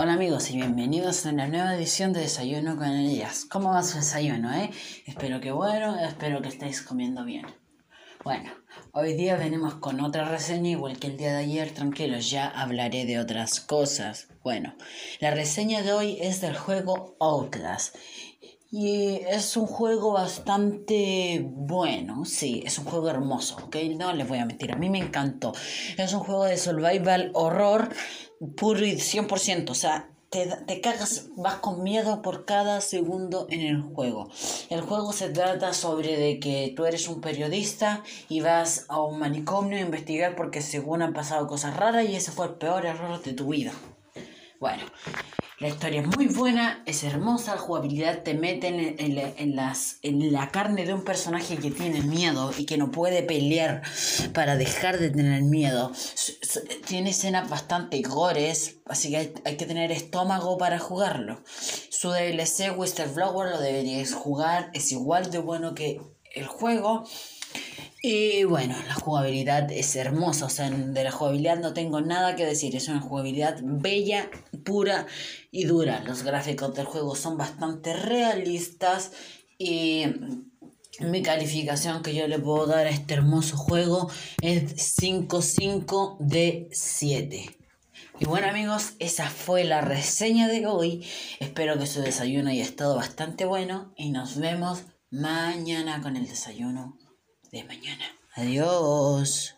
Hola amigos y bienvenidos a una nueva edición de Desayuno con Elías. ¿Cómo va su desayuno, eh? Espero que bueno, espero que estéis comiendo bien. Bueno, hoy día venimos con otra reseña igual que el día de ayer, tranquilos, ya hablaré de otras cosas. Bueno, la reseña de hoy es del juego Outlast. Y es un juego bastante bueno, sí, es un juego hermoso, ¿ok? No les voy a mentir, a mí me encantó. Es un juego de survival horror puro y 100%, o sea, te, te cagas, vas con miedo por cada segundo en el juego. El juego se trata sobre de que tú eres un periodista y vas a un manicomio a investigar porque según han pasado cosas raras y ese fue el peor error de tu vida. Bueno, la historia es muy buena, es hermosa, la jugabilidad te mete en, en, las, en la carne de un personaje que tiene miedo y que no puede pelear para dejar de tener miedo. Tiene escenas bastante gores, así que hay, hay que tener estómago para jugarlo. Su DLC Whistleblower lo deberíais jugar, es igual de bueno que el juego. Y bueno, la jugabilidad es hermosa, o sea, de la jugabilidad no tengo nada que decir, es una jugabilidad bella, pura y dura. Los gráficos del juego son bastante realistas y mi calificación que yo le puedo dar a este hermoso juego es 5.5 de 7. Y bueno amigos, esa fue la reseña de hoy. Espero que su desayuno haya estado bastante bueno y nos vemos mañana con el desayuno de mañana. Adiós.